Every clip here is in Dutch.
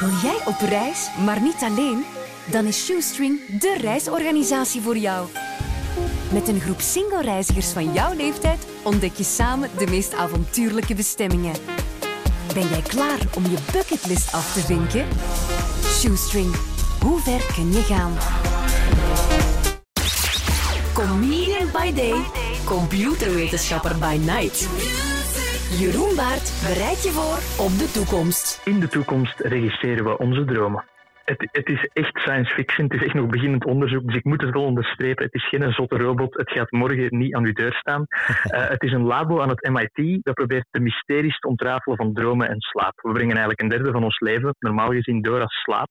Wil jij op reis, maar niet alleen? Dan is Shoestring de reisorganisatie voor jou. Met een groep single-reizigers van jouw leeftijd ontdek je samen de meest avontuurlijke bestemmingen. Ben jij klaar om je bucketlist af te vinken? Shoestring, hoe ver kun je gaan? Comedian by day, computerwetenschapper by night. Jeroen Baart bereidt je voor op de toekomst. In de toekomst regisseren we onze dromen. Het, het, is echt science fiction, het is echt nog beginnend onderzoek, dus ik moet het wel onderstrepen. Het is geen zotte robot, het gaat morgen niet aan uw deur staan. Uh, het is een labo aan het MIT dat probeert de mysteries te ontrafelen van dromen en slaap. We brengen eigenlijk een derde van ons leven, normaal gezien, door als slaap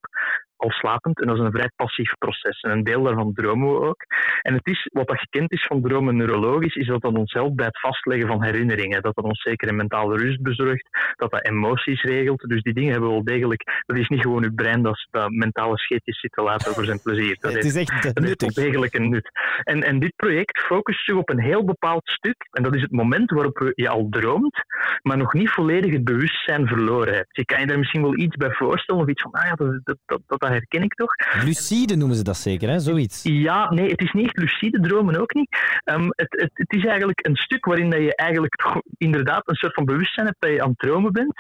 al slapend. En dat is een vrij passief proces. En een deel daarvan dromen we ook. En het is, wat dat gekend is van dromen neurologisch, is dat dat ons helpt bij het vastleggen van herinneringen. Dat dat ons zeker een mentale rust bezorgt, dat dat emoties regelt. Dus die dingen hebben we wel degelijk... Dat is niet gewoon uw brein dat, dat mentale scheetjes zit te laten voor zijn plezier. Dat het is echt dat heeft wel degelijk een nut. En, en dit project focust zich op een heel bepaald stuk. En dat is het moment waarop je al droomt, maar nog niet volledig het bewustzijn verloren hebt. Je kan je daar misschien wel iets bij voorstellen, of iets van, ah ja, dat, dat, dat, dat herken ik toch. Lucide noemen ze dat zeker, hè? zoiets? Ja, nee, het is niet echt lucide dromen ook niet. Um, het, het, het, is eigenlijk een stuk waarin dat je eigenlijk inderdaad een soort van bewustzijn hebt dat je aan het dromen bent,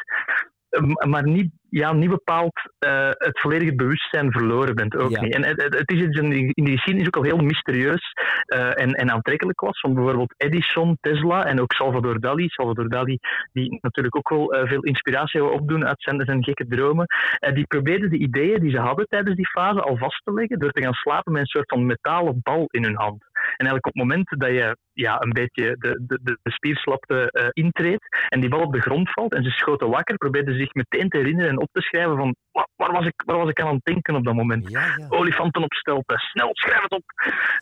maar niet ja, niet bepaald uh, het volledige bewustzijn verloren bent. Ook niet. En het, het is iets in de geschiedenis ook al heel mysterieus uh, en, en aantrekkelijk was. Van bijvoorbeeld Edison, Tesla en ook Salvador Dali. Salvador Dali, die natuurlijk ook wel uh, veel inspiratie wil opdoen uit zijn, zijn gekke dromen. die probeerden de ideeën die ze hadden tijdens die fase al vast te leggen door te gaan slapen met een soort van metalen bal in hun hand. En eigenlijk op het moment dat je ja, een beetje de, de, de, spierslapte intreedt en die bal op de grond valt en ze schoten wakker, probeerden zich meteen te herinneren en op te schrijven van waar was ik, waar was ik aan het denken op dat moment? Ja, ja. Olifanten op stelten, snel, schrijf het op.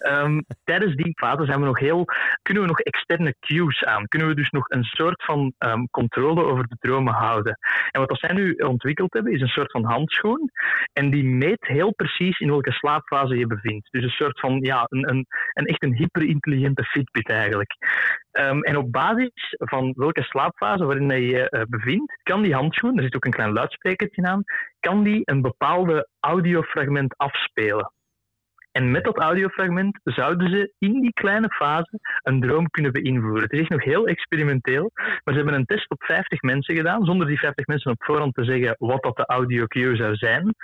Um, tijdens die fase zijn we nog heel, kunnen we nog externe cues aan. Kunnen we dus nog een soort van um, controle over de dromen houden. En wat zij nu ontwikkeld hebben, is een soort van handschoen. En die meet heel precies in welke slaapfase je bevindt. Dus een soort van, ja, een, een, een echt een hyperintelligente Fitbit eigenlijk. Um, en op basis van welke slaapfase waarin je je uh, bevindt, kan die handschoen, er zit ook een klein luidsprekertje aan, kan die een bepaalde audiofragment afspelen. En met dat audiofragment zouden ze in die kleine fase een droom kunnen beïnvloeden. Het is nog heel experimenteel, maar ze hebben een test op 50 mensen gedaan, zonder die 50 mensen op voorhand te zeggen wat dat de audio cue zou zijn.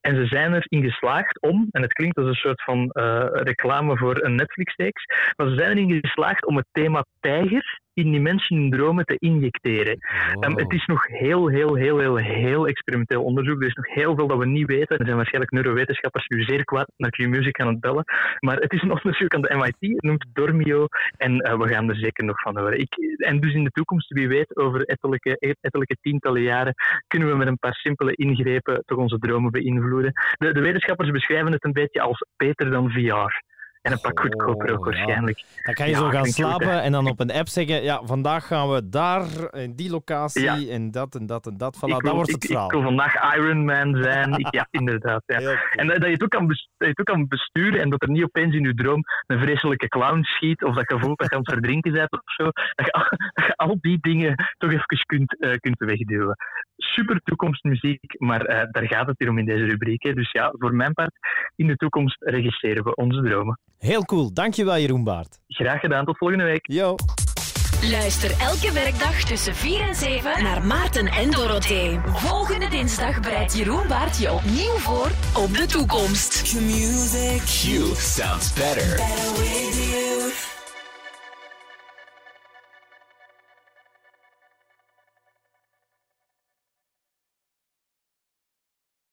En ze zijn erin geslaagd om, en het klinkt als een soort van uh, reclame voor een Netflix-reeks, maar ze zijn erin geslaagd om het thema tijger in die mensen hun dromen te injecteren. Wow. Um, het is nog heel, heel, heel, heel, heel experimenteel onderzoek. Er is nog heel veel dat we niet weten. Er zijn waarschijnlijk neurowetenschappers nu zeer kwaad naar Q-Music aan het bellen. Maar het is een onderzoek aan de MIT, het noemt Dormio. En uh, we gaan er zeker nog van horen. Ik, en dus in de toekomst, wie weet, over ettelijke, ettelijke tientallen jaren, kunnen we met een paar simpele ingrepen toch onze dromen beïnvloeden. De, de wetenschappers beschrijven het een beetje als beter dan VR. En een pak goedkoper ook Oh, waarschijnlijk. Dan kan je Ja, zo gaan goed, slapen en dan op een app zeggen, ja, vandaag gaan we daar, in die locatie, Ja. en dat en dat en dat. Voilà, ik, dat wil, wordt ik, het ik verhaal. wil vandaag Iron Man zijn. Ik, ja, inderdaad. En dat, je het ook kan, dat je het ook kan besturen en dat er niet opeens in je droom een vreselijke clown schiet of dat je voelt dat je aan het verdrinken bent of zo. Dat je, al- dat je al die dingen toch even kunt, eh, kunt wegduwen. Super toekomstmuziek, maar eh, daar gaat het hier om in deze rubriek. hè. Dus ja, voor mijn part, in de toekomst regisseren we onze dromen. Heel cool. Dankjewel, Jeroen Baart. Graag gedaan, tot volgende week. Yo. Luister elke werkdag tussen 4 en 7 naar Maarten en Dorothee. Volgende dinsdag bereidt Jeroen Baart je opnieuw voor op de toekomst. Q sounds better.